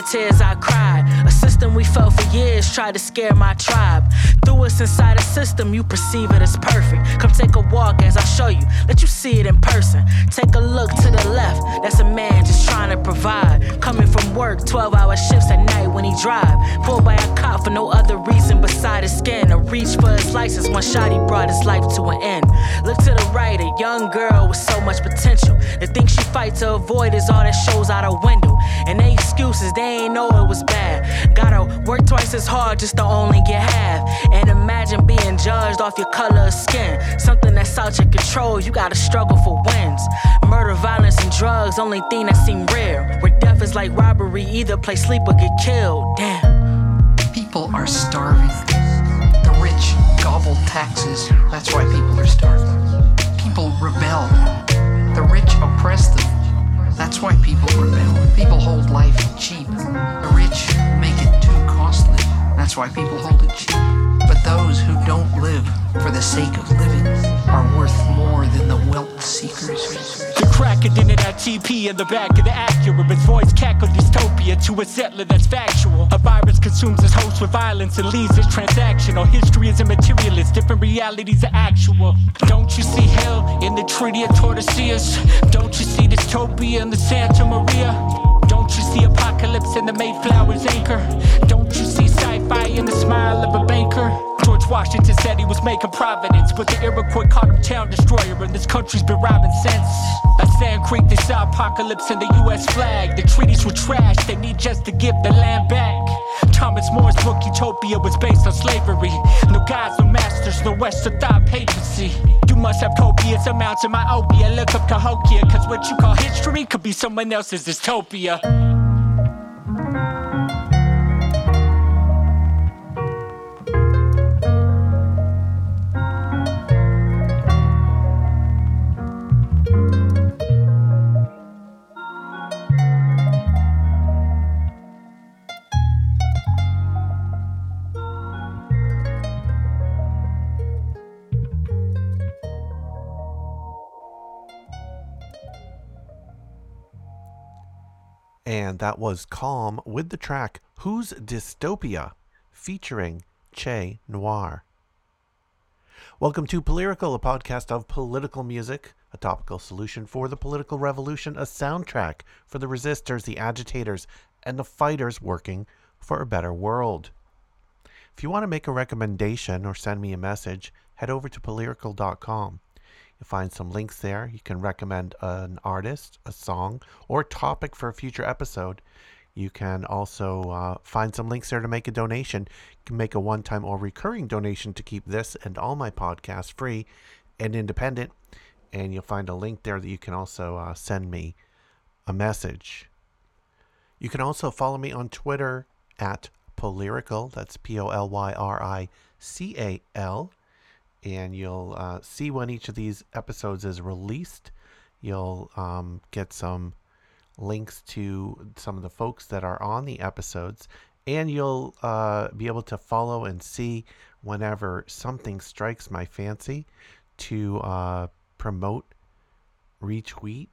the tears I cried. A system we felt for years tried to scare my tribe. Threw us inside a system, you perceive it as perfect. Come take a walk as I show you, let you see it in person. Take a look to the left, that's a man just trying to provide. Coming from work, 12 hour shifts at night when he drive. Pulled by a cop for no other reason beside his skin. A reach for his license, one shot he brought his life to an end. Look to the right, a young girl with so much potential. The thing she fight to avoid is all that shows out her window. And they excuses, they ain't know it was bad. Gotta work twice as hard just to only get half. And imagine being judged off your color of skin. Something that's out your control, you gotta struggle for wins. Murder, violence, and drugs, only thing that seem rare. Where death is like robbery, either play sleep or get killed. Damn. People are starving. The rich gobble taxes. That's why people are starving. People rebel. The rich oppress them. That's why people rebel. People hold life cheap. The rich make it too costly. That's why people hold it cheap. Those who don't live for the sake of living are worth more than the wealth seekers. The cracker did that TP in the back of the Acura. His voice cackled dystopia to a settler that's factual. A virus consumes his host with violence and leaves it transactional. History is immaterialist, different realities are actual. Don't you see hell in the Treaty of Tordesillas? Don't you see dystopia in the Santa Maria? Don't you see apocalypse in the Mayflower's anchor? Don't you see sci-fi in the smile of a banker? George Washington said he was making Providence, but the Iroquois called him town destroyer, and this country's been robbing since. At Sand Creek, they saw apocalypse and the U.S. flag. The treaties were trash, they need just to give the land back. Thomas More's book Utopia was based on slavery. No gods, no masters, no Western thought papacy. You must have copious amounts of myopia. Look up Cahokia, cause what you call history could be someone else's dystopia. That was Calm with the track Who's Dystopia featuring Che Noir. Welcome to Polyrical, a podcast of political music, a topical solution for the political revolution, a soundtrack for the resistors, the agitators, and the fighters working for a better world. If you want to make a recommendation or send me a message, head over to polyrical.com. Find some links there. You can recommend an artist, a song, or topic for a future episode. You can also uh, find some links there to make a donation. You can make a one time or recurring donation to keep this and all my podcasts free and independent. And you'll find a link there that you can also uh, send me a message. You can also follow me on Twitter at Polyrical. That's P O L Y R I C A L and you'll uh, see when each of these episodes is released. You'll um, get some links to some of the folks that are on the episodes, and you'll uh, be able to follow and see whenever something strikes my fancy to uh, promote, retweet,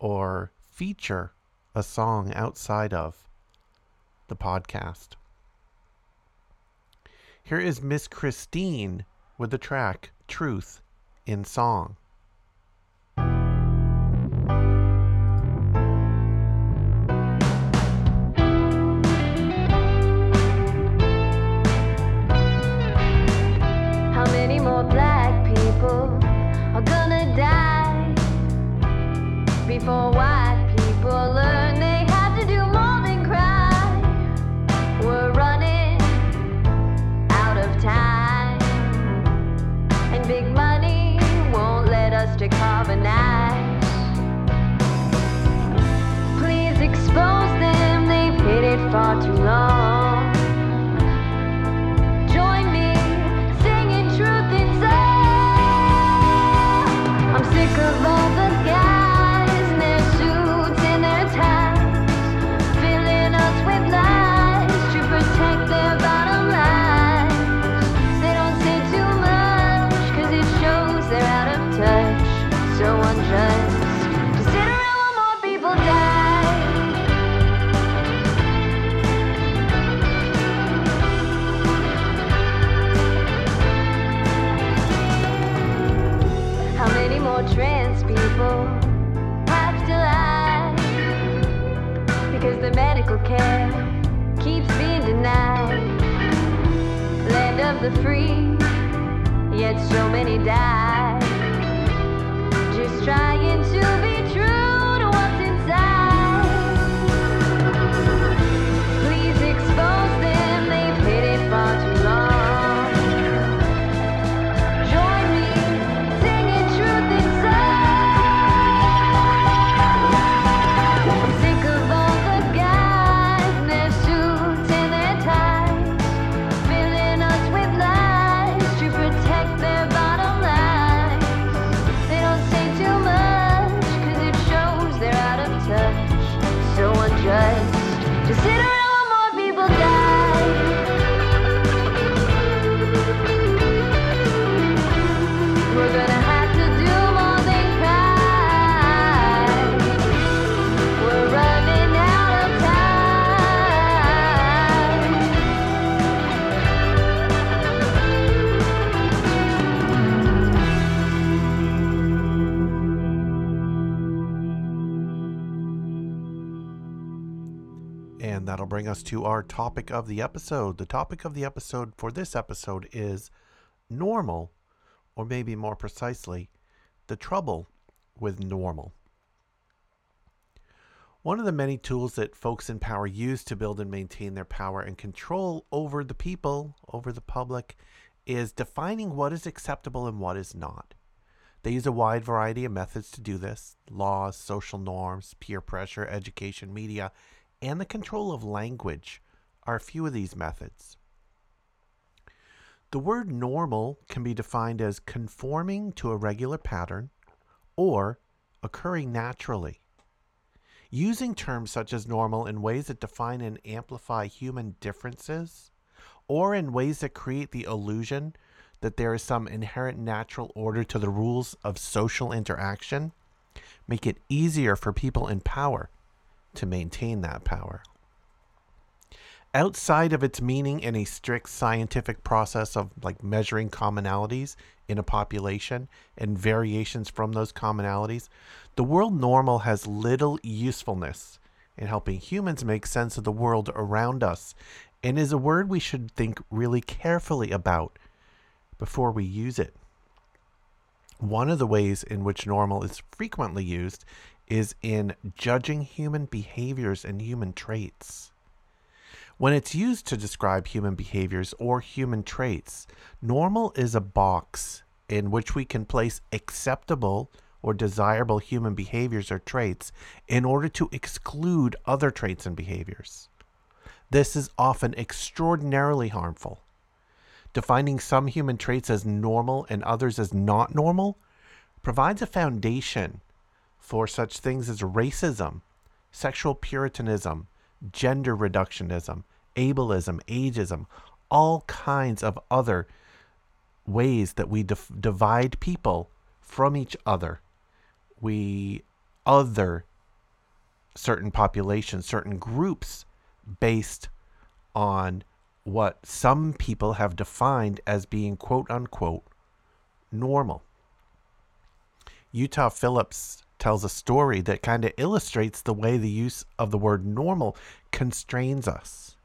or feature a song outside of the podcast. Here is Miss Christine with the track Truth in Song. Free, yet so many die. Us to our topic of the episode. The topic of the episode for this episode is normal, or maybe more precisely, the trouble with normal. One of the many tools that folks in power use to build and maintain their power and control over the people, over the public, is defining what is acceptable and what is not. They use a wide variety of methods to do this laws, social norms, peer pressure, education, media, and the control of language are a few of these methods. The word normal can be defined as conforming to a regular pattern or occurring naturally. Using terms such as normal in ways that define and amplify human differences, or in ways that create the illusion that there is some inherent natural order to the rules of social interaction, make it easier for people in power to maintain that power. Outside of its meaning in a strict scientific process of like measuring commonalities in a population and variations from those commonalities, the world normal has little usefulness in helping humans make sense of the world around us and is a word we should think really carefully about before we use it. One of the ways in which normal is frequently used is in judging human behaviors and human traits. When it's used to describe human behaviors or human traits, normal is a box in which we can place acceptable or desirable human behaviors or traits in order to exclude other traits and behaviors. This is often extraordinarily harmful. Defining some human traits as normal and others as not normal provides a foundation for such things as racism, sexual puritanism, gender reductionism, ableism, ageism, all kinds of other ways that we divide people from each other. We other certain populations, certain groups based on what some people have defined as being quote unquote normal. Utah Phillips tells a story that kind of illustrates the way the use of the word normal constrains us.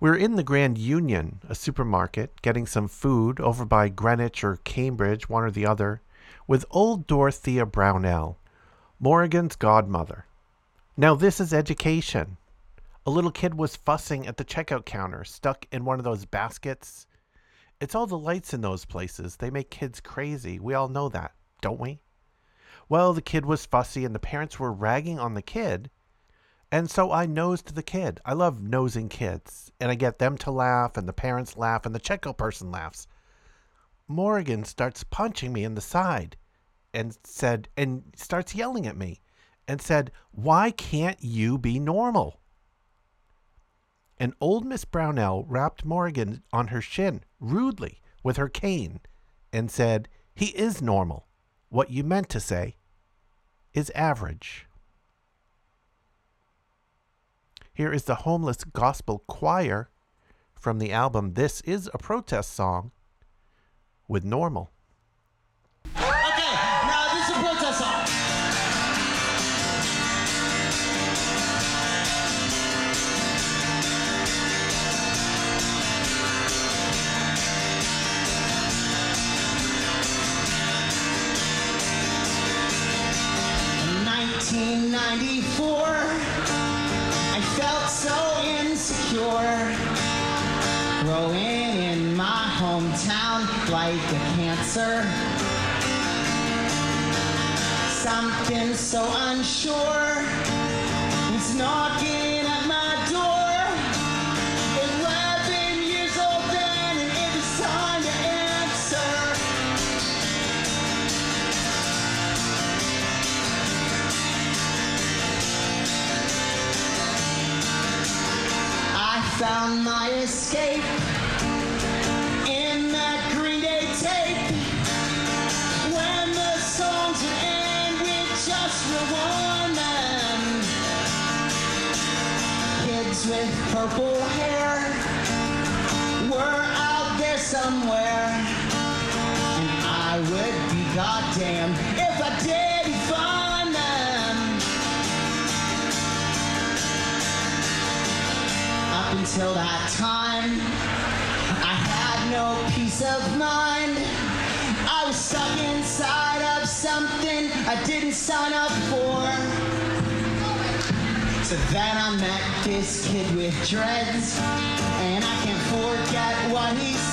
We're in the Grand Union, a supermarket, getting some food over by Greenwich or Cambridge, one or the other, with old Dorothea Brownell, Morrigan's godmother. Now, this is education. A little kid was fussing at the checkout counter, stuck in one of those baskets. It's all the lights in those places. They make kids crazy. We all know that, don't we? Well, the kid was fussy and the parents were ragging on the kid. And so I nosed the kid. I love nosing kids. And I get them to laugh and the parents laugh and the checkout person laughs. Morgan starts punching me in the side and said, and starts yelling at me and said, Why can't you be normal? And old Miss Brownell rapped Morgan on her shin rudely with her cane and said, He is normal. What you meant to say is average. Here is the Homeless Gospel Choir from the album This Is a Protest Song with Normal. Like a cancer. Something so unsure was knocking at my door. Eleven years old then, and it was time to answer. I found my escape purple hair were out there somewhere, and I would be goddamn if I didn't find them. Up until that time, I had no peace of mind. I was stuck inside of something I didn't sign up for. So then I met this kid with dreads, and I can't forget what he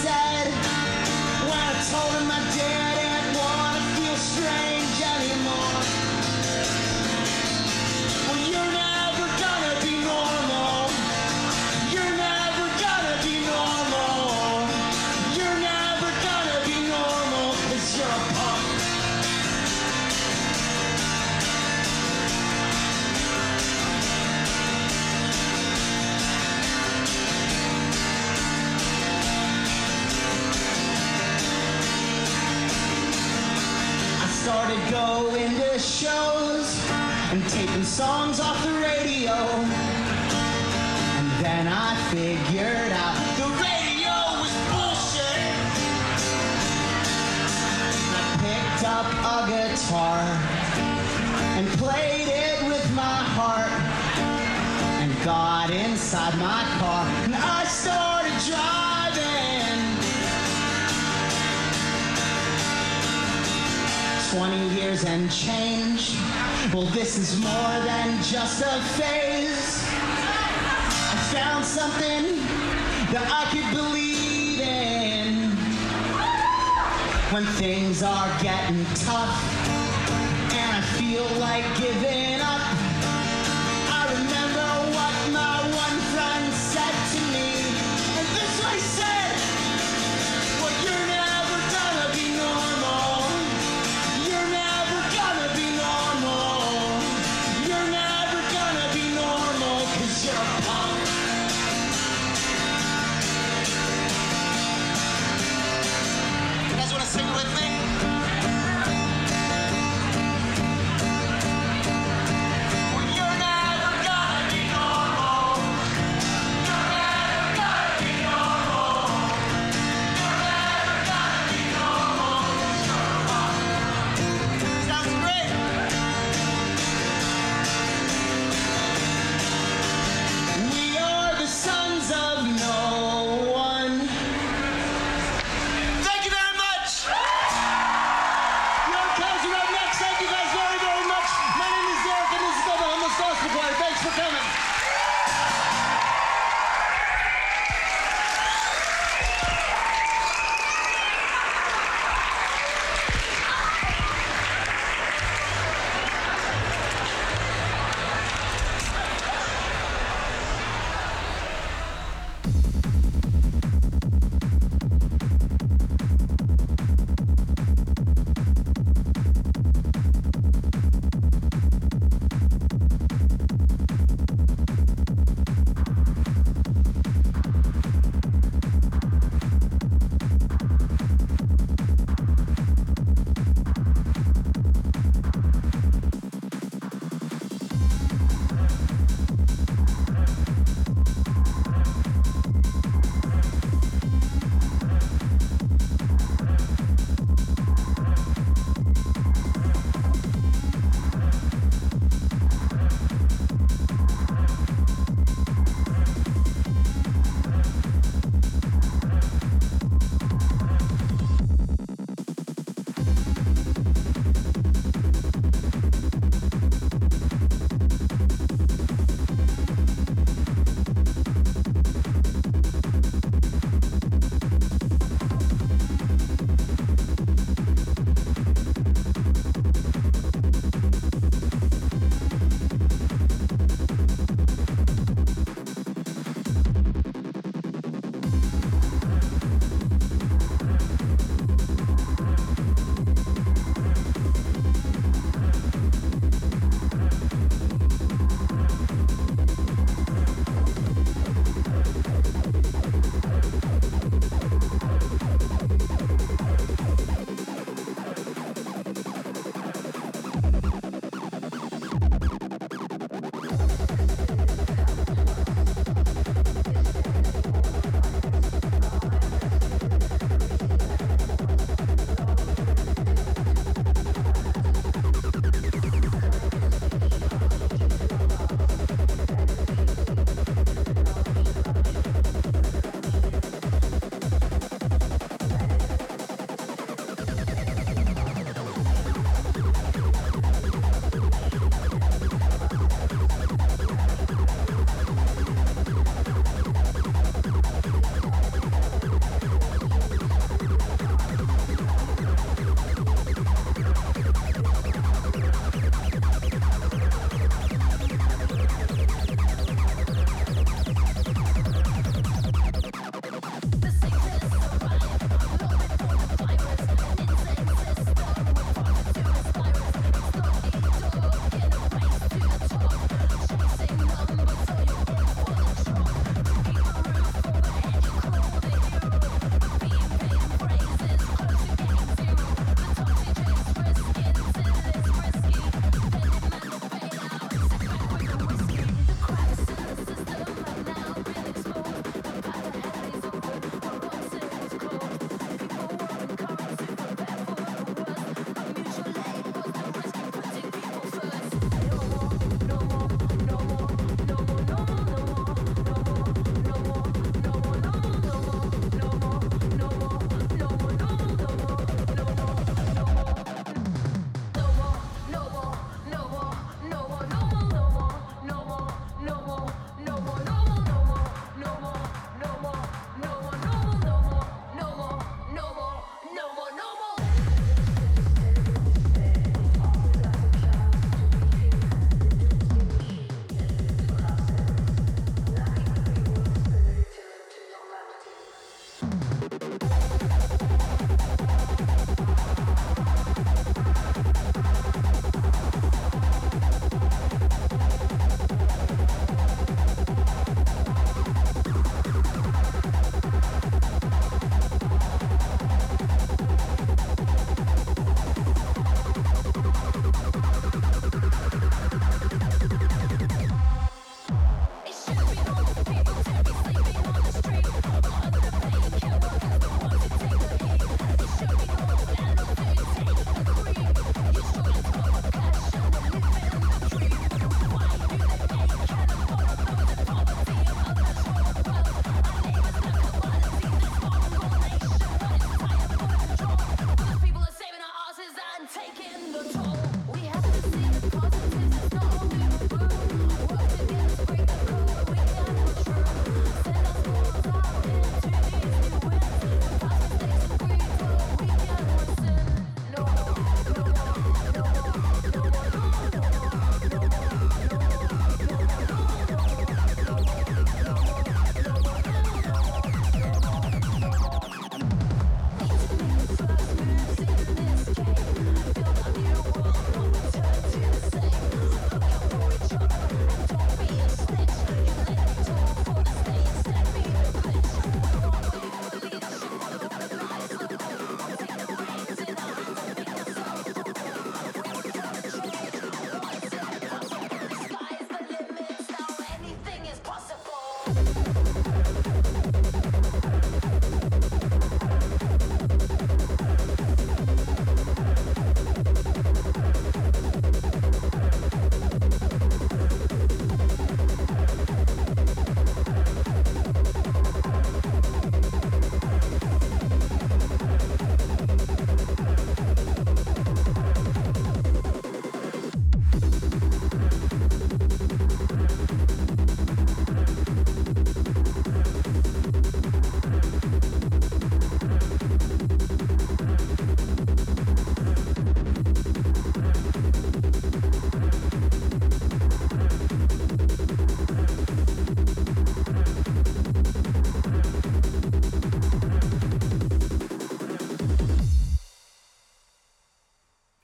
inside my car and I started driving. 20 years and change. Well, this is more than just a phase. I found something that I could believe in. When things are getting tough and I feel like giving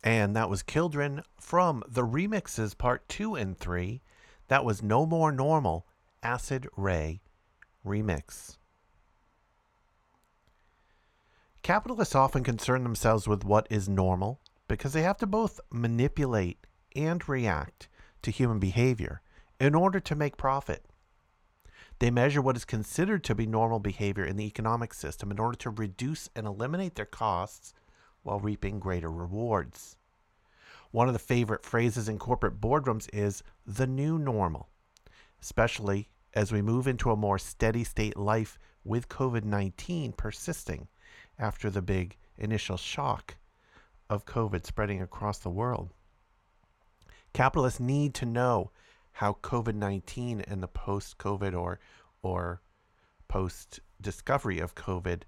And that was Kildren from the remixes part two and three. That was No More Normal Acid Ray remix. Capitalists often concern themselves with what is normal because they have to both manipulate and react to human behavior in order to make profit. They measure what is considered to be normal behavior in the economic system in order to reduce and eliminate their costs while reaping greater rewards. One of the favorite phrases in corporate boardrooms is the new normal, especially as we move into a more steady state life with COVID 19 persisting after the big initial shock of COVID spreading across the world. Capitalists need to know how COVID 19 and the post COVID or, or post discovery of COVID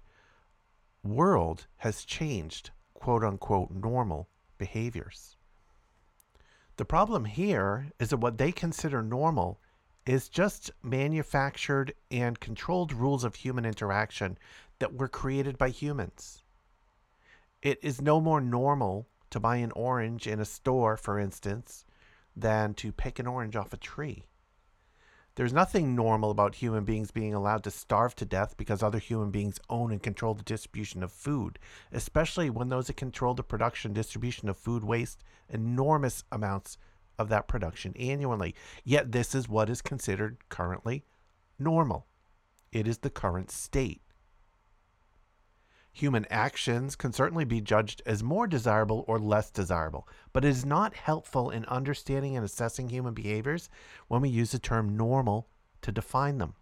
world has changed quote unquote normal behaviors. The problem here is that what they consider normal is just manufactured and controlled rules of human interaction that were created by humans. It is no more normal to buy an orange in a store, for instance, than to pick an orange off a tree. There's nothing normal about human beings being allowed to starve to death because other human beings own and control the distribution of food, especially when those that control the production distribution of food waste enormous amounts of that production annually. Yet this is what is considered currently normal. It is the current state. Human actions can certainly be judged as more desirable or less desirable, but it is not helpful in understanding and assessing human behaviors when we use the term normal to define them.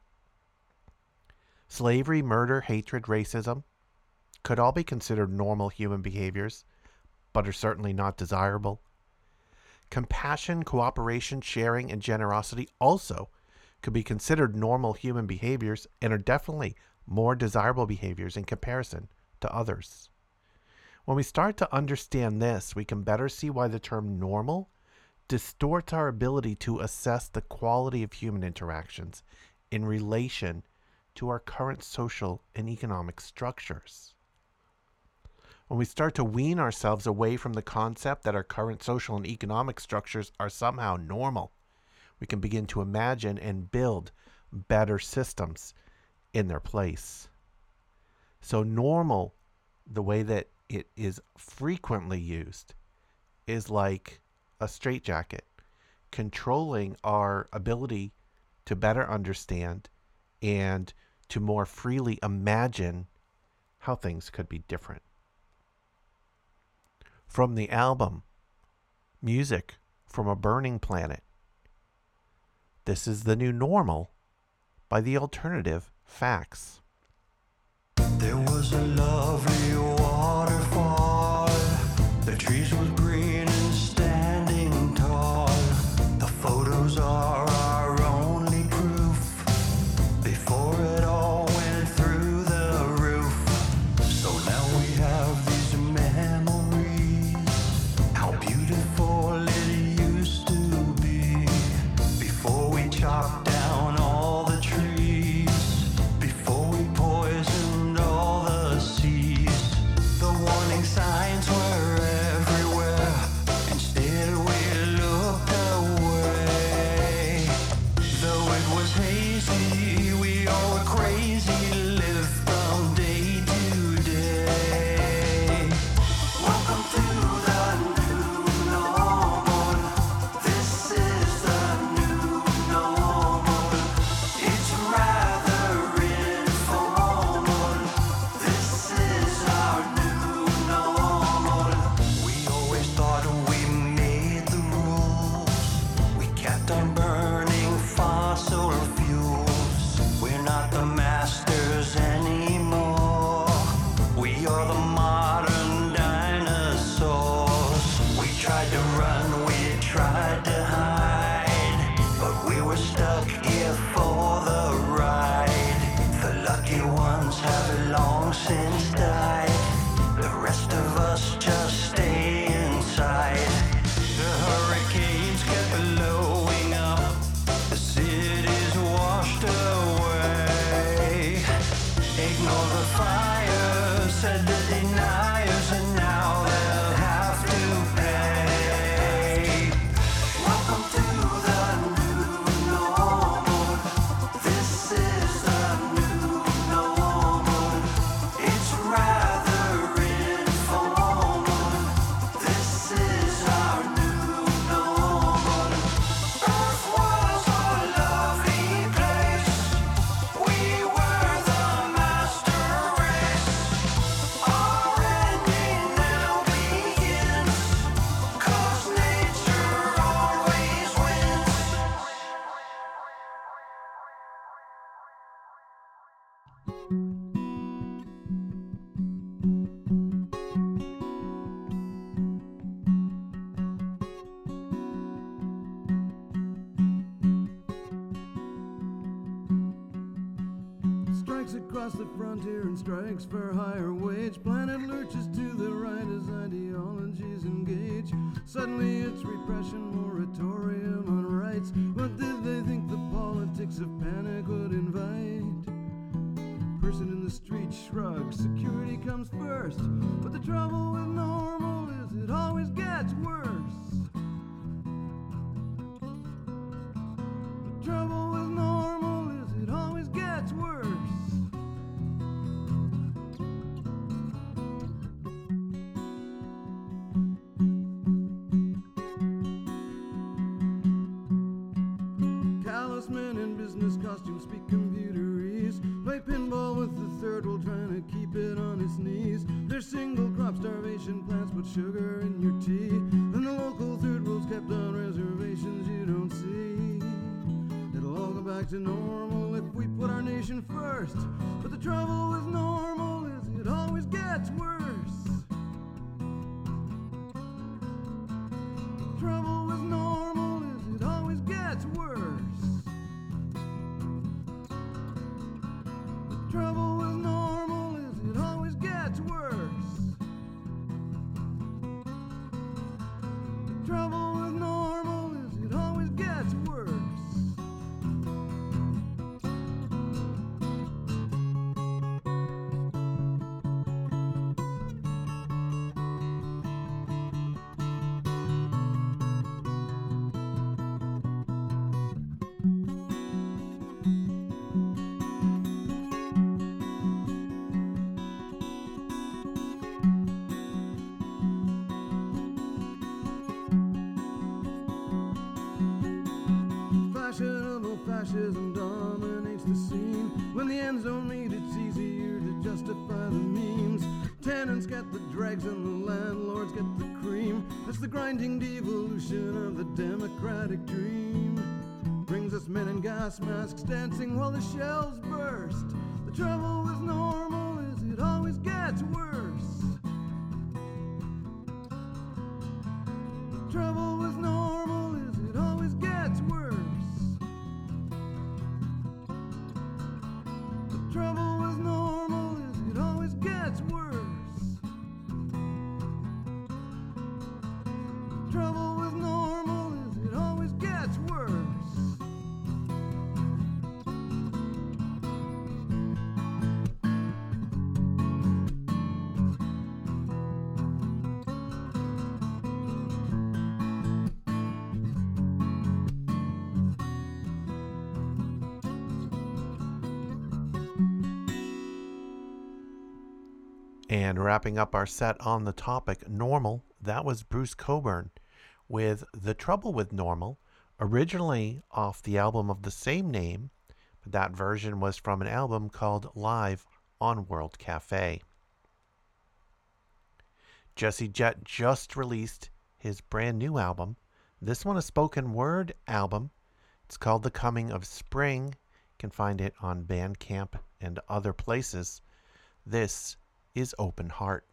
Slavery, murder, hatred, racism could all be considered normal human behaviors, but are certainly not desirable. Compassion, cooperation, sharing, and generosity also could be considered normal human behaviors and are definitely more desirable behaviors in comparison to others. When we start to understand this, we can better see why the term normal distorts our ability to assess the quality of human interactions in relation to our current social and economic structures. When we start to wean ourselves away from the concept that our current social and economic structures are somehow normal, we can begin to imagine and build better systems in their place. So, normal, the way that it is frequently used, is like a straitjacket, controlling our ability to better understand and to more freely imagine how things could be different. From the album, Music from a Burning Planet. This is the new normal by the alternative facts. There was a lovely one. Strikes for higher wage. Planet lurches to the right as ideologies engage. Suddenly it's repression, moratorium on rights. But fascism dominates the scene. When the ends don't meet, it's easier to justify the means. Tenants get the dregs and the landlords get the cream. It's the grinding devolution of the democratic dream. Brings us men in gas masks dancing while the shells wrapping up our set on the topic normal, that was Bruce Cockburn with The Trouble with Normal, originally off the album of the same name, but that version was from an album called Live on World Cafe. Jesse Jett just released his brand new album. This one a spoken word album. It's called The Coming of Spring. You can find it on Bandcamp and other places. This is Open Heart.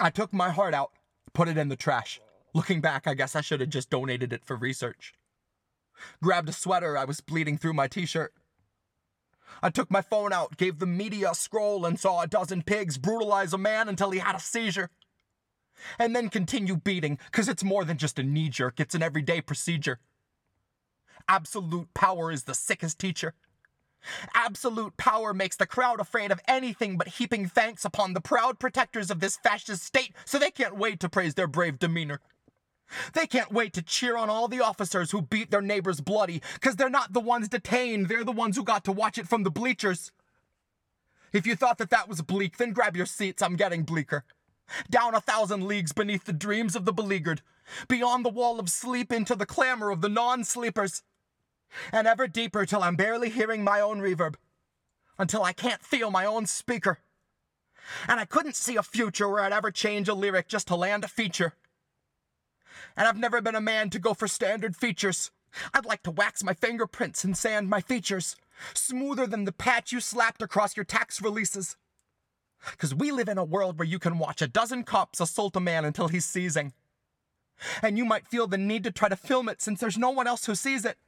I took my heart out, put it in the trash. Looking back, I guess I should have just donated it for research. Grabbed a sweater, I was bleeding through my t shirt. I took my phone out, gave the media a scroll, and saw a dozen pigs brutalize a man until he had a seizure. And then continue beating, because it's more than just a knee jerk, it's an everyday procedure. Absolute power is the sickest teacher. Absolute power makes the crowd afraid of anything but heaping thanks upon the proud protectors of this fascist state, so they can't wait to praise their brave demeanor. They can't wait to cheer on all the officers who beat their neighbors bloody, because they're not the ones detained, they're the ones who got to watch it from the bleachers. If you thought that that was bleak, then grab your seats, I'm getting bleaker. Down a thousand leagues beneath the dreams of the beleaguered, beyond the wall of sleep into the clamor of the non sleepers and ever deeper till I'm barely hearing my own reverb, until I can't feel my own speaker. And I couldn't see a future where I'd ever change a lyric just to land a feature. And I've never been a man to go for standard features. I'd like to wax my fingerprints and sand my features, smoother than the patch you slapped across your tax releases. Cause we live in a world where you can watch a dozen cops assault a man until he's seizing. And you might feel the need to try to film it since there's no one else who sees it.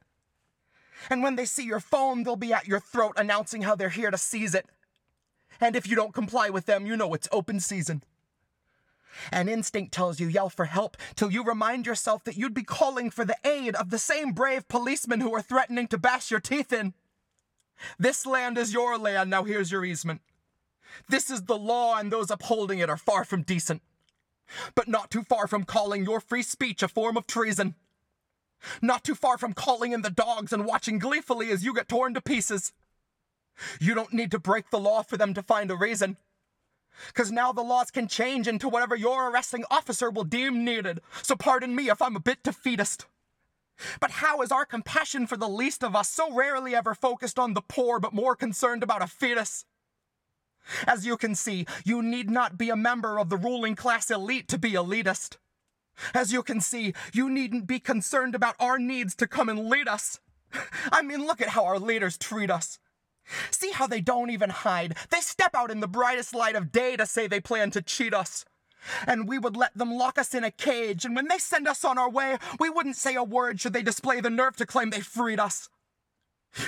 And when they see your phone, they'll be at your throat announcing how they're here to seize it. And if you don't comply with them, you know it's open season. And instinct tells you yell for help till you remind yourself that you'd be calling for the aid of the same brave policemen who are threatening to bash your teeth in. This land is your land, now here's your easement. This is the law, and those upholding it are far from decent. But not too far from calling your free speech a form of treason. Not too far from calling in the dogs and watching gleefully as you get torn to pieces. You don't need to break the law for them to find a reason. Because now the laws can change into whatever your arresting officer will deem needed. So pardon me if I'm a bit defeatist. But how is our compassion for the least of us so rarely ever focused on the poor but more concerned about a fetus? As you can see, you need not be a member of the ruling class elite to be elitist. As you can see, you needn't be concerned about our needs to come and lead us. I mean, look at how our leaders treat us. See how they don't even hide. They step out in the brightest light of day to say they plan to cheat us. And we would let them lock us in a cage, and when they send us on our way, we wouldn't say a word should they display the nerve to claim they freed us.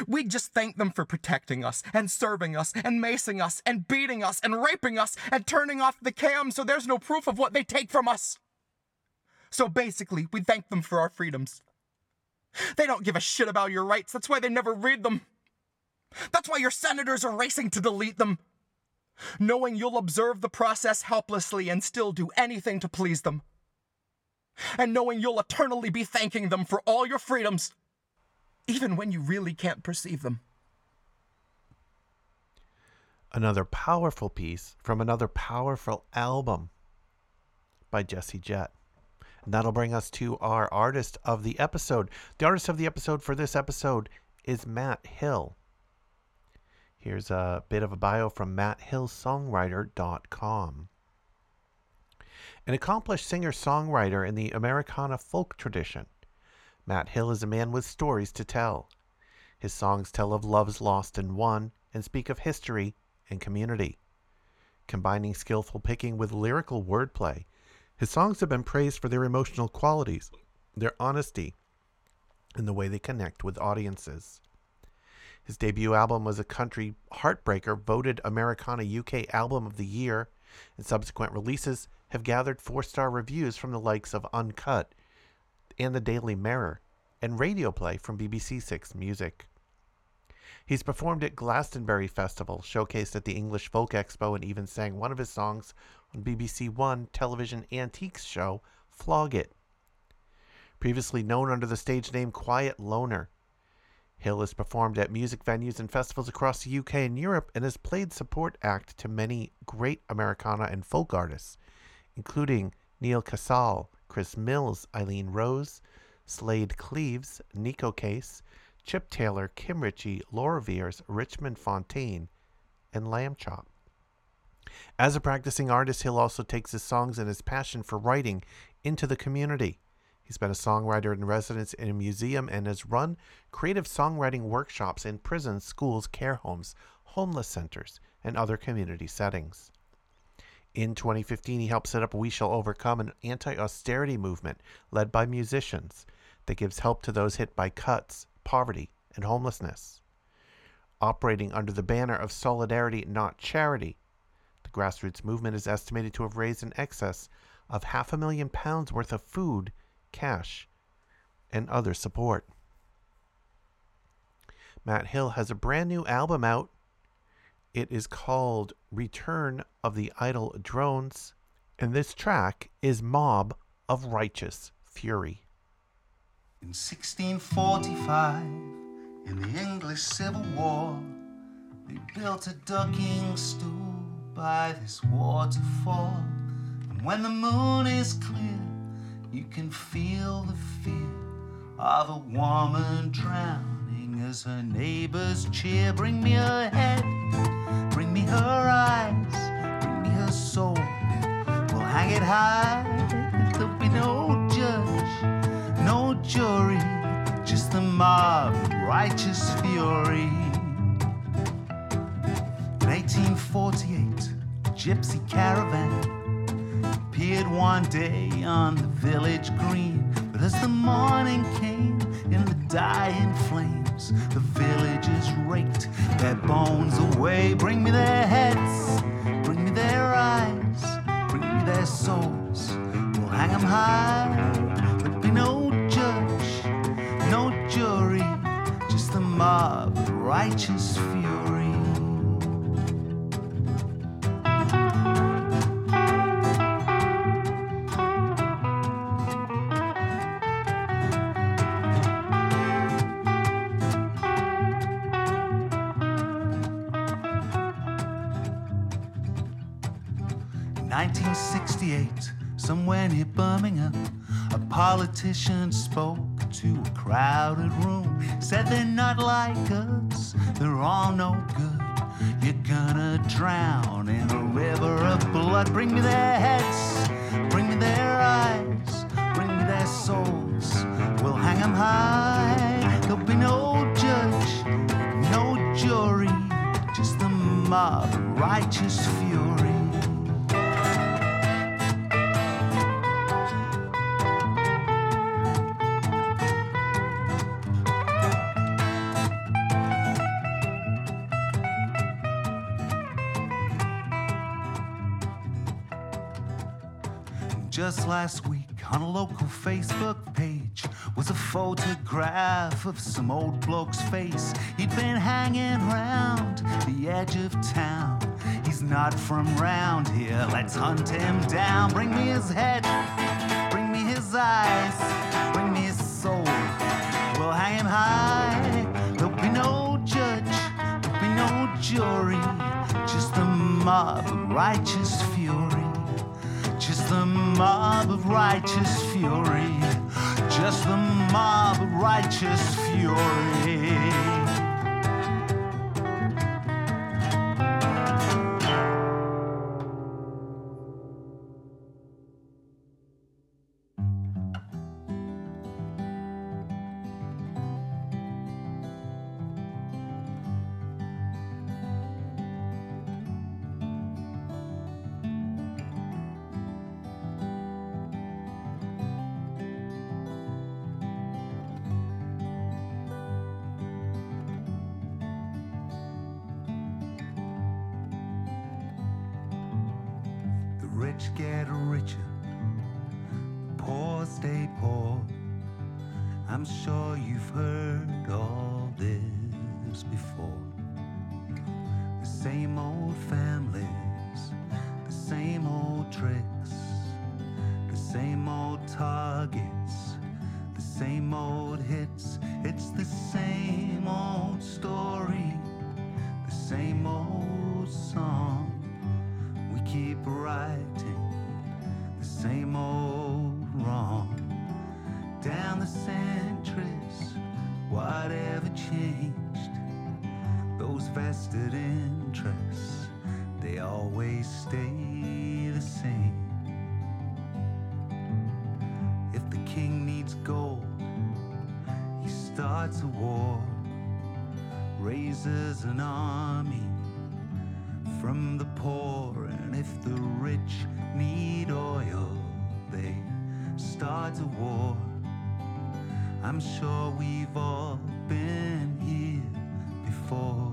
We'd just thank them for protecting us, and serving us, and macing us, and beating us, and raping us, and turning off the cam so there's no proof of what they take from us. So basically, we thank them for our freedoms. They don't give a shit about your rights, that's why they never read them. That's why your senators are racing to delete them. Knowing you'll observe the process helplessly and still do anything to please them. And knowing you'll eternally be thanking them for all your freedoms, even when you really can't perceive them. Another powerful piece from another powerful album by Jesse Jett. And that'll bring us to our artist of the episode. The artist of the episode for this episode is Matt Hill. Here's a bit of a bio from matthillsongwriter.com. An accomplished singer songwriter in the Americana folk tradition, Matt Hill is a man with stories to tell. His songs tell of loves lost and won and speak of history and community. Combining skillful picking with lyrical wordplay, his songs have been praised for their emotional qualities, their honesty, and the way they connect with audiences. His debut album was a country heartbreaker, voted Americana UK Album of the Year, and subsequent releases have gathered four star reviews from the likes of Uncut and the Daily Mirror, and radio play from BBC Six Music. He's performed at Glastonbury Festival, showcased at the English Folk Expo, and even sang one of his songs on BBC One television antiques show Flog It. Previously known under the stage name Quiet Loner, Hill has performed at music venues and festivals across the UK and Europe and has played support act to many great Americana and folk artists, including Neal Casal, Chris Mills, Eileen Rose, Slaid Cleaves, Neko Case, Chip Taylor, Kim Richey, Laura Veirs, Richmond Fontaine, and Lambchop. As a practicing artist, Hill also takes his songs and his passion for writing into the community. He's been a songwriter in residence in a museum and has run creative songwriting workshops in prisons, schools, care homes, homeless centers, and other community settings. In 2015, he helped set up We Shall Overcome, an anti austerity movement led by musicians that gives help to those hit by cuts, poverty, and homelessness. Operating under the banner of Solidarity, Not Charity, the grassroots movement is estimated to have raised in excess of half a million pounds worth of food, cash, and other support. Matt Hill has a brand new album out. It is called Return of the Idle Drones, and this track is Mob of Righteous Fury. In 1645, in the English Civil War, they built a ducking stool by this waterfall. And when the moon is clear, you can feel the fear of a woman drowning as her neighbors cheer. Bring me her head, bring me her eyes, bring me her soul. We'll hang it high, there'll be no mob, righteous fury. In 1848, a gypsy caravan appeared one day on the village green. But as the morning came in the dying flames, the villagers raked their bones away. Bring me their heads, bring me their eyes, bring me their souls. We'll hang 'em high, righteous politician spoke to a crowded room. Said they're not like us, they're all no good. You're gonna drown in a river of blood. Bring me their heads, bring me their eyes, bring me their souls. We'll hang 'em high. There'll be no judge, no jury, just the mob, righteous fury. Last week on a local Facebook page was a photograph of some old bloke's face. He'd been hanging round the edge of town. He's not from round here, let's hunt him down. Bring me his head, bring me his eyes, bring me his soul. We'll hang him high, there'll be no judge, there'll be no jury, just a mob, of righteous the mob of righteous fury, just the mob of righteous fury. Sure we've all been here before.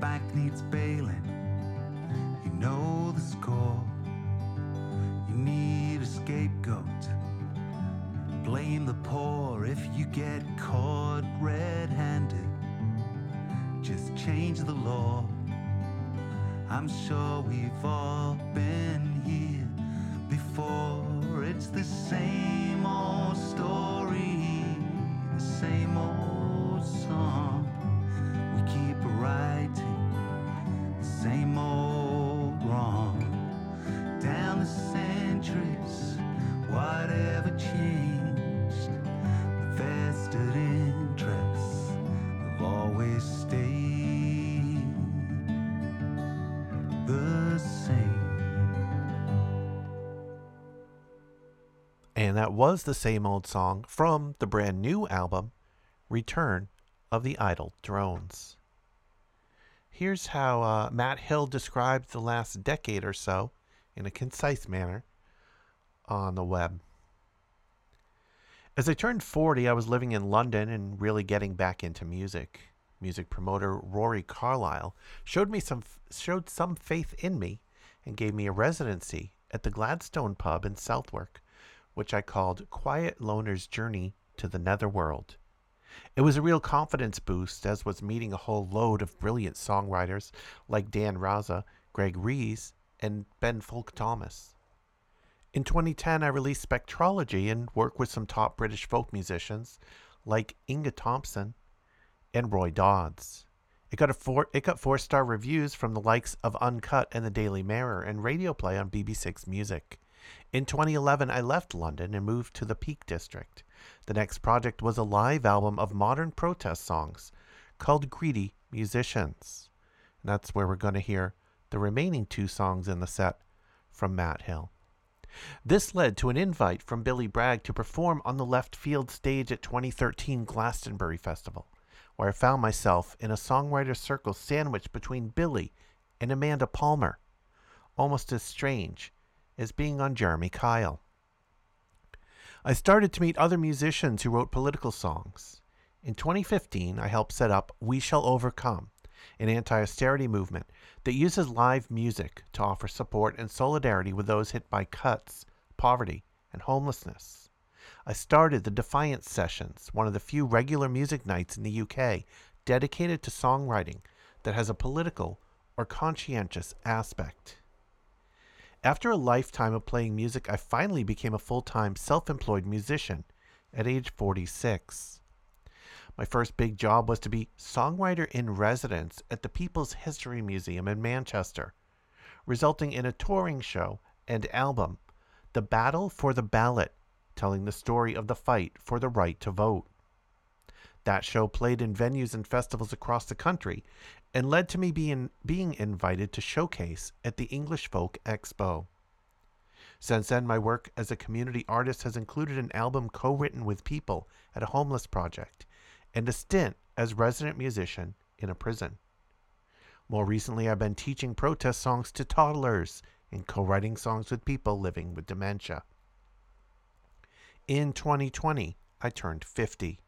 Back needs bailing, you know the score. You need a scapegoat. Blame the poor if you get caught red handed. Just change the law. I'm sure we've all that was the same old song from the brand new album, Return of the Idle Drones. Here's how uh, Matt Hill described the last decade or so in a concise manner on the web. As I turned 40, I was living in London and really getting back into music. Music promoter Rory Carlisle showed me some showed some faith in me and gave me a residency at the Gladstone pub in Southwark, which I called Quiet Loner's Journey to the Netherworld. It was a real confidence boost, as was meeting a whole load of brilliant songwriters like Dan Raza, Greg Rees, and Ben Folke Thomas. In 2010, I released Spectrology and worked with some top British folk musicians like Inge Thomson and Roy Dodds. It got a four it got four star reviews from the likes of Uncut and the Daily Mirror and radio play on BBC6 Music. In 2011, I left London and moved to the Peak District. The next project was a live album of modern protest songs called Greedy Magicians. And that's where we're going to hear the remaining two songs in the set from Matt Hill. This led to an invite from Billy Bragg to perform on the left field stage at 2013 Glastonbury Festival, where I found myself in a songwriter circle sandwiched between Billy and Amanda Palmer, almost as strange as being on Jeremy Kyle. I started to meet other musicians who wrote political songs. In 2015, I helped set up We Shall Overcome, an anti austerity movement that uses live music to offer support and solidarity with those hit by cuts, poverty, and homelessness. I started the Defiance Sessions, one of the few regular music nights in the UK dedicated to songwriting that has a political or conscientious aspect. After a lifetime of playing music, I finally became a full time self employed musician at age 46. My first big job was to be songwriter in residence at the People's History Museum in Manchester, resulting in a touring show and album, The Battle for the Ballot, telling the story of the fight for the right to vote. That show played in venues and festivals across the country and led to me being, being invited to showcase at the English Folk Expo. Since then, my work as a community artist has included an album co written with people at a homeless project and a stint as resident musician in a prison. More recently, I've been teaching protest songs to toddlers and co writing songs with people living with dementia. In 2020, I turned 50.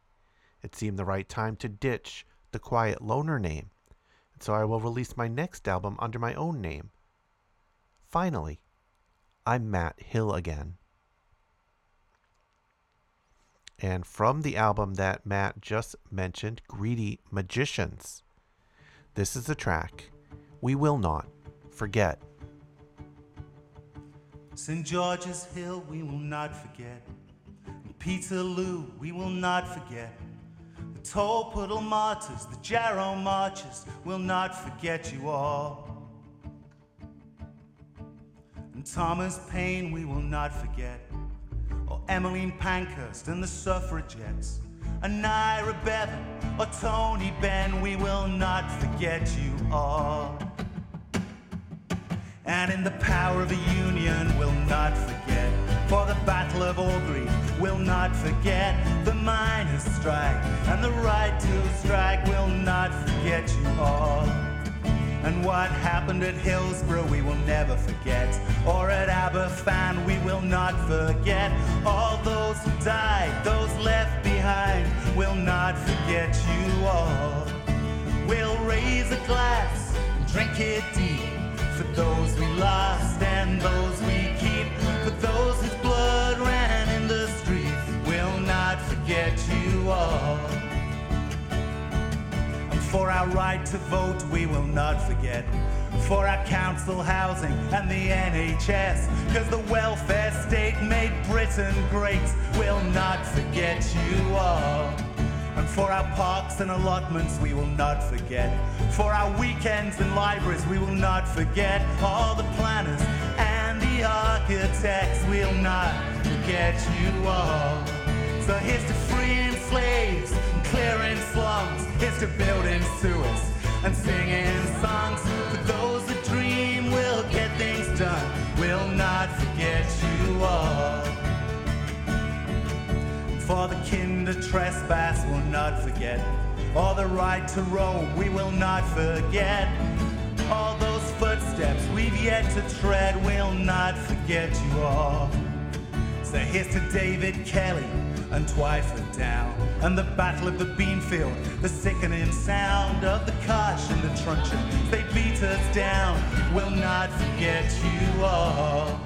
It seemed the right time to ditch the quiet loner name, and so I will release my next album under my own name. Finally, I'm Matt Hill again. And from the album that Matt just mentioned, Greedy Magicians, this is the track We Will Not Forget. St. George's Hill, we will not forget. Peterloo, we will not forget. The Tolpuddle martyrs, the Jarrow marchers, will not forget you all. And Thomas Paine, we will not forget. Or Emmeline Pankhurst and the suffragettes. And Naira Bevan or Tony Benn, we will not forget you all. And in the power of a union, we'll not forget. For the Battle of Orgreave, we'll not forget. The miners' strike and the right to strike, we'll not forget you all. And what happened at Hillsborough, we will never forget. Or at Aberfan, we will not forget. All those who died, those left behind, we'll not forget you all. We'll raise a glass and drink it deep for those we lost and those we keep. For those whose our right to vote, we will not forget. For our council housing and the NHS, cause the welfare state made Britain great, we'll not forget you all. And for our parks and allotments, we will not forget. For our weekends and libraries, we will not forget. All the planners and the architects, we'll not forget you all. So here's to freeing slaves clearing slums. Here's to building sewers and singing songs. For those that dream we'll get things done, we'll not forget you all. For the kinder trespass, we'll not forget. Or the right to roam, we will not forget. All those footsteps we've yet to tread, we'll not forget you all. So here's to David Kelly and Twyford Down, and the Battle of the Beanfield, the sickening sound of the Kosh and the truncheon. They beat us down, we'll not forget you all.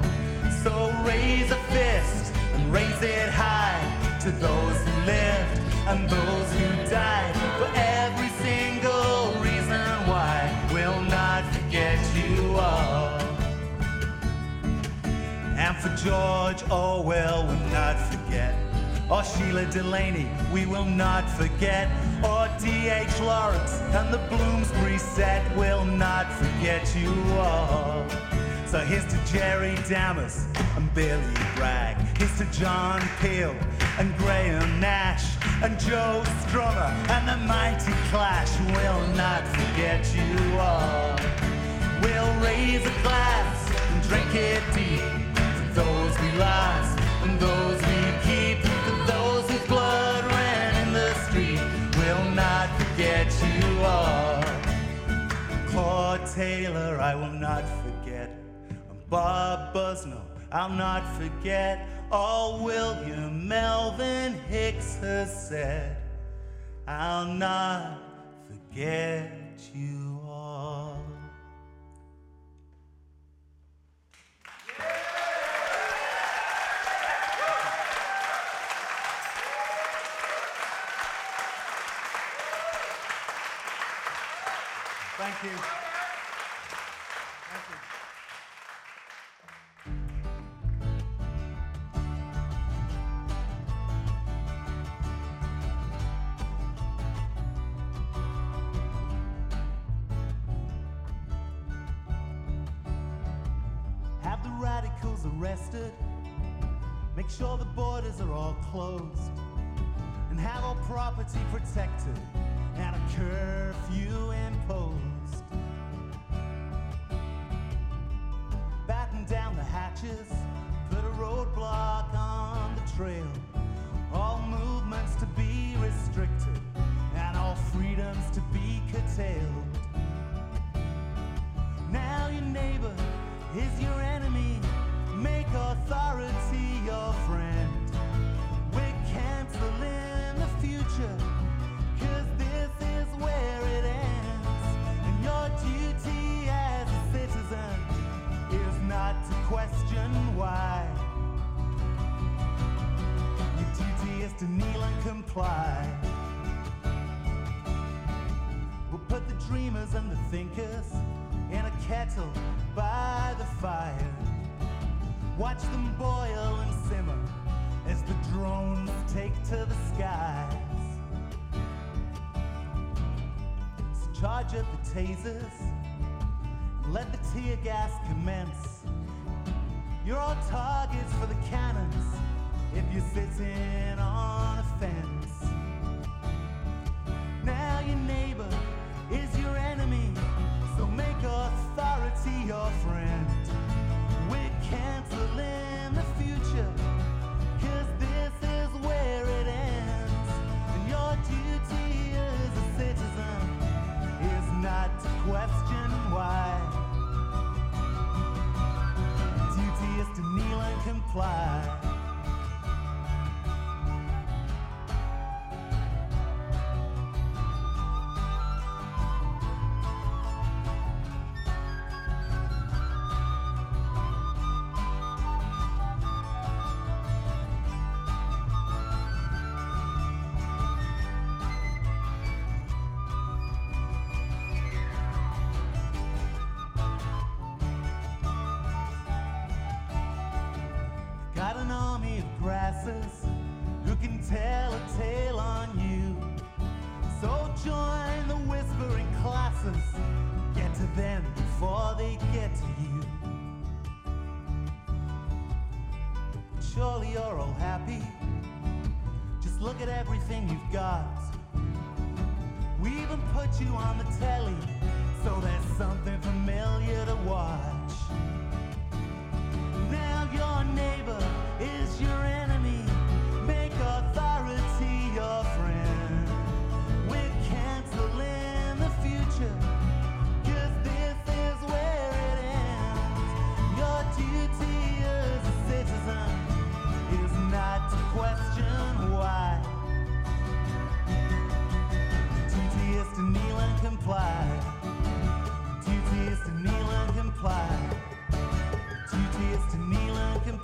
So raise a fist and raise it high to those who lived and those who died for every single reason why we'll not forget you all. And for George Orwell, we'll not forget. Or Shelagh Delaney, we will not forget. Oh, or D.H. Lawrence and the Bloomsbury set, we'll not forget you all. So here's to Jerry Dammers and Billy Bragg. Here's to John Peel and Graham Nash and Joe Strummer and the Mighty Clash. We'll not forget you all. We'll raise a glass and drink it deep for those we lost Taylor, I will not forget. I'm Bob Busnell, I'll not forget all William Melvin Hicks has said. I'll not forget you all. Thank you. let the tear gas commence. You're all targets for the cannons if you're sitting on a fence. fly.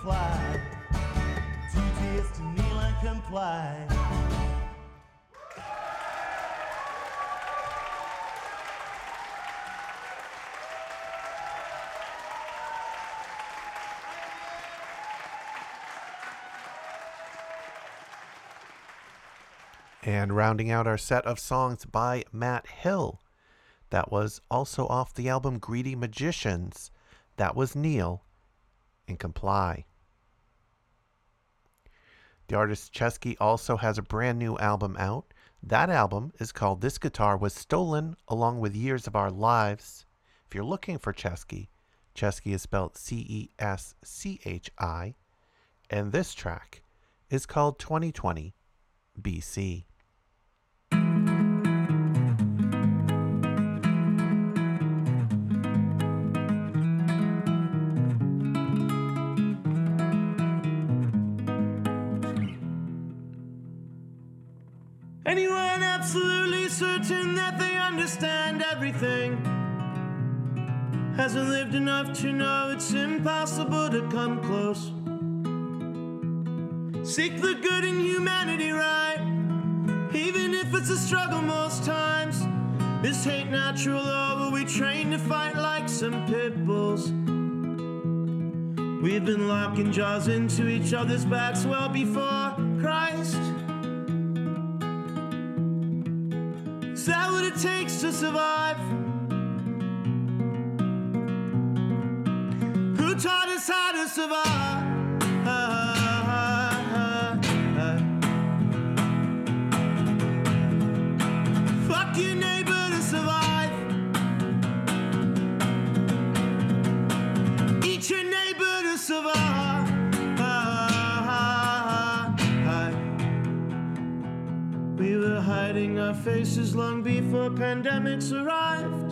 comply. To kneel and comply. And rounding out our set of songs by Matt Hill. That was also off the album Greedy Magicians. That was Kneel and Comply. The artist Ceschi also has a brand new album out. That album is called This Guitar Was Stolen Along with Years of Our Lives. If you're looking for Ceschi, Ceschi is spelled C E S C H I, and this track is called 2020 BC. Hasn't lived enough to know it's impossible to come close. Seek the good in humanity, right? Even if it's a struggle most times. Is hate natural were we trained to fight like some pit bulls? We've been locking jaws into each other's backs well before Christ. Is that what it takes to survive? Fuck your neighbor to survive. Eat your neighbor to survive. We were hiding our faces long before pandemics arrived.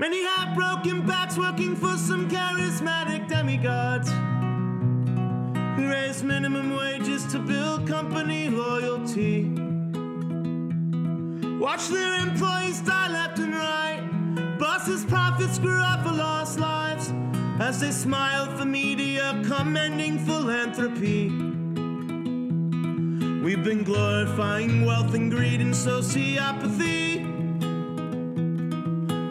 Many have broken backs working for some charismatic demigods who raise minimum wages to build company loyalty. Watch their employees die left and right. Bosses' profits grew up for lost lives as they smile for media commending philanthropy. We've been glorifying wealth and greed and sociopathy.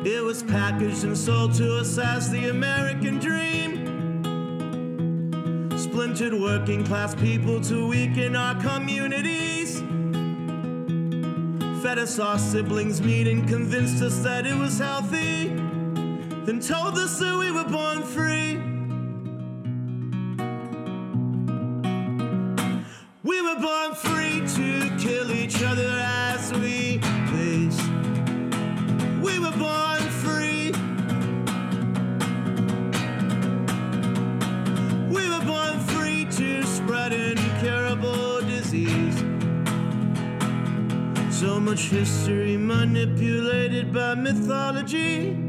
It was packaged and sold to us as the American dream. Splintered working class people to weaken our communities. Fed us our siblings' meat and convinced us that it was healthy. Then told us that we were born free. Much history manipulated by mythology.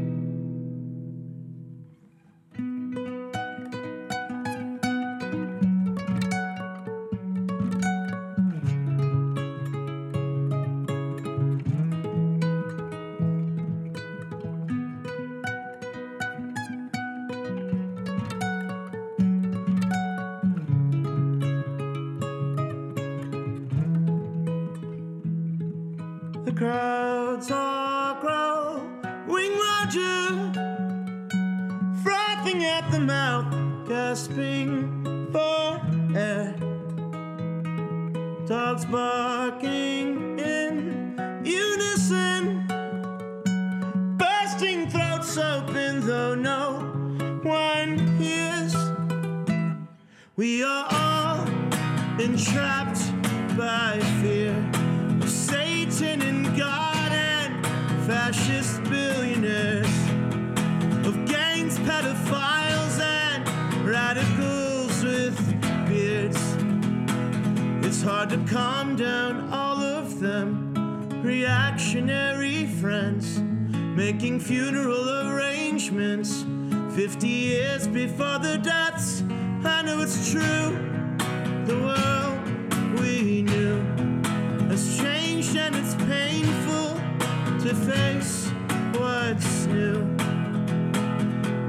Dogs barking in unison, bursting throats open, though no one hears. We are all entrapped by It's hard to calm down all of them, reactionary friends, making funeral arrangements 50 years before the deaths. I know it's true. The world we knew has changed and it's painful to face what's new.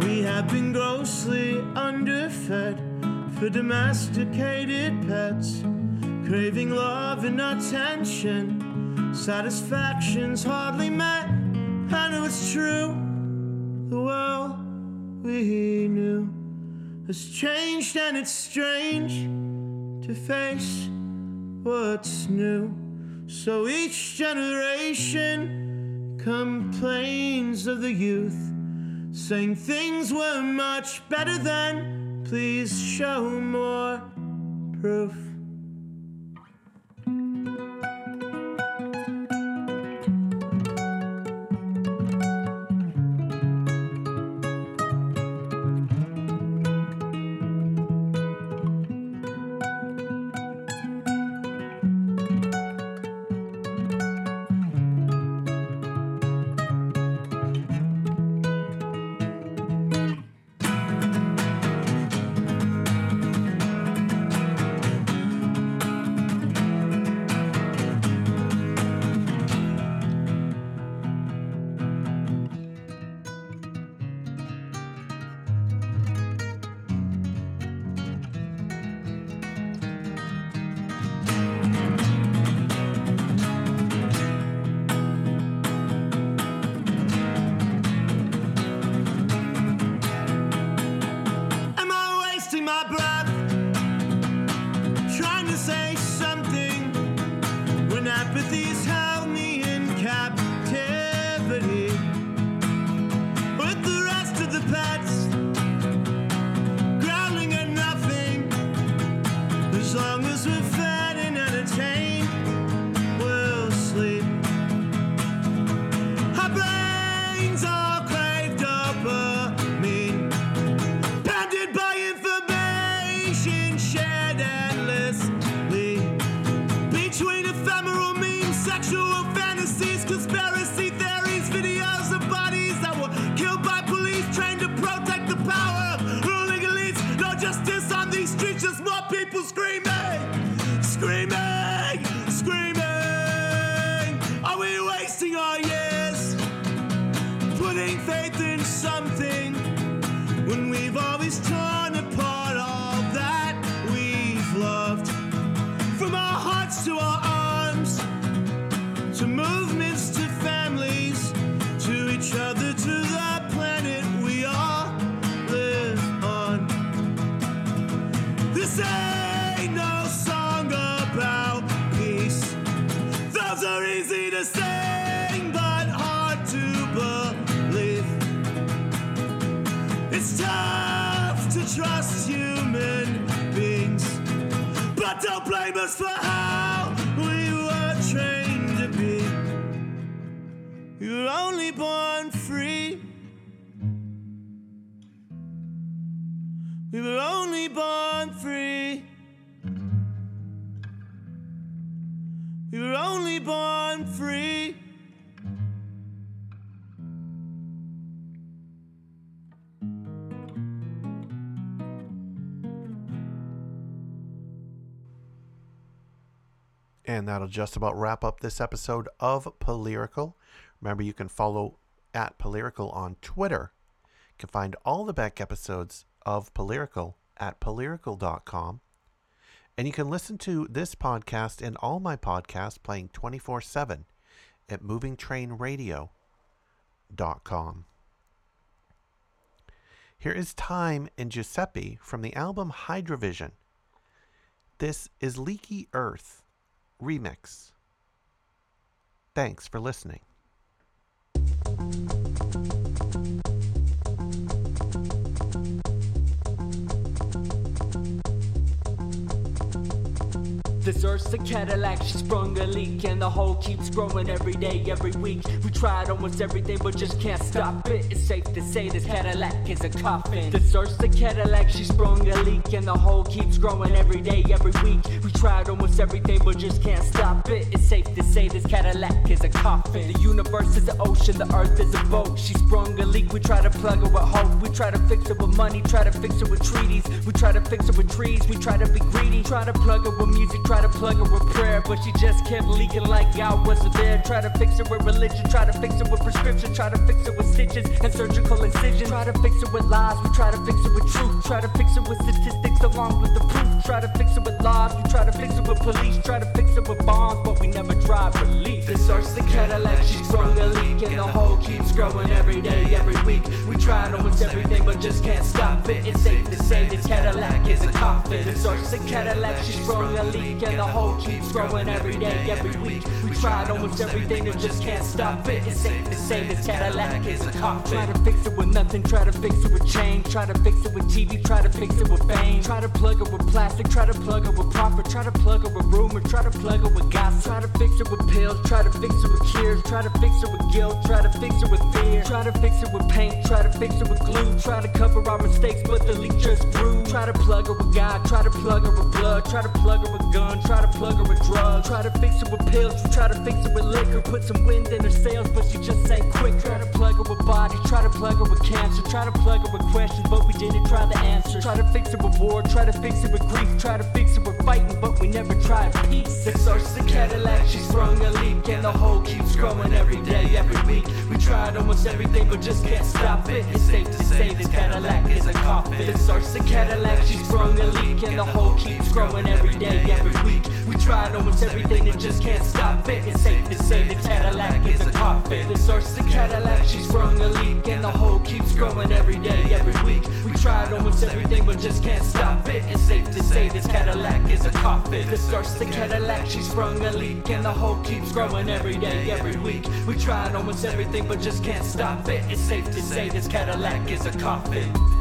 We have been grossly underfed for domesticated pets, craving love and attention. Satisfaction's hardly met. I know it's true. The world we knew has changed and it's strange to face what's new. So each generation complains of the youth, saying things were much better then. Please show more proof. Born free. We were only born free. We were only born free. And that'll just about wrap up this episode of Polyrical. Remember, you can follow at Polyrical on Twitter. You can find all the back episodes of Polyrical at polyrical.com. And you can listen to this podcast and all my podcasts playing 24 7 at movingtrainradio.com. Here is Time and Giuseppe from the album Hydrovision. This is Leaky Earth Remix. Thanks for listening. This Earth's a Cadillac, she sprung a leak, and the hole keeps growing every day, every week. We tried almost everything, but just can't stop it. It's safe to say this Cadillac is a coffin. This Earth's a Cadillac, she sprung a leak, and the hole keeps growing every day, every week. We tried almost everything, but just can't stop it. It's safe to say this Cadillac is a coffin. The universe is an ocean, the Earth is a boat. She sprung a leak, we try to plug her with hope. We try to fix it with money, try to fix it with treaties. We try to fix it with trees, we try to be greedy. Try to plug her with music, try to plug her with prayer, but she just kept leaking like God wasn't there. Try to fix it with religion, try to fix it with prescription, try to fix it with stitches and surgical incision. Try to fix it with lies, we try to fix it with truth. Try to fix it with statistics along with the proof. Try to fix it with laws, we try to fix it with police. Try to fix it with bombs, but we never drive relief. This Earth's the Cadillac, she sprung a leak, and the hole keeps growing every day, every week. We tried almost everything, but just can't stop it. It's safe to say this Cadillac is a coffin. This Earth's a Cadillac, she sprung a leak, and the hole keeps growing every day, every week. We tried almost everything and just can't stop it. It's safe to say this Cadillac is a coffin. Try to fix it with nothing, try to fix it with change. Try to fix it with TV, try to fix it with fame. Try to plug it with plastic, try to plug it with profit. Try to plug it with rumor, try to plug it with gossip. Try to fix it with pills, try to fix it with cures. Try to fix it with guilt, try to fix it with fear. Try to fix it with paint, try to fix it with glue. Try to cover our mistakes, but the leak just grew. Try to plug it with God, try to plug it with blood. Try to plug it with try to plug her with drugs. Try to fix her with pills, try to fix her with liquor. Put some wind in her sails, but she just ain't quick. Try to plug her with bodies, try to plug her with cancer. Try to plug her with questions, but we didn't try the answers. Try to fix it with war, try to fix it with grief. Try to fix it with fighting, but we never tried peace. This Earth's a Cadillac, she sprung a leak, and the hole keeps growing every day, every week. We tried almost everything, but just can't stop it. It's safe to say this Cadillac is a coffin. This Earth's a Cadillac, she sprung a leak, and the hole keeps growing every day, every week. We tried almost everything and just can't stop it. It's safe to say this Cadillac is a coffin. This Earth's a Cadillac, she sprung a leak, and the hole keeps growing every day, every week. We tried almost everything, but just can't stop it. It's safe to say this Cadillac is a coffin. This Earth's a Cadillac, she sprung a leak, and the hole keeps growing every day, every week. We tried almost everything, but just can't stop it. It's safe to say this Cadillac is a coffin.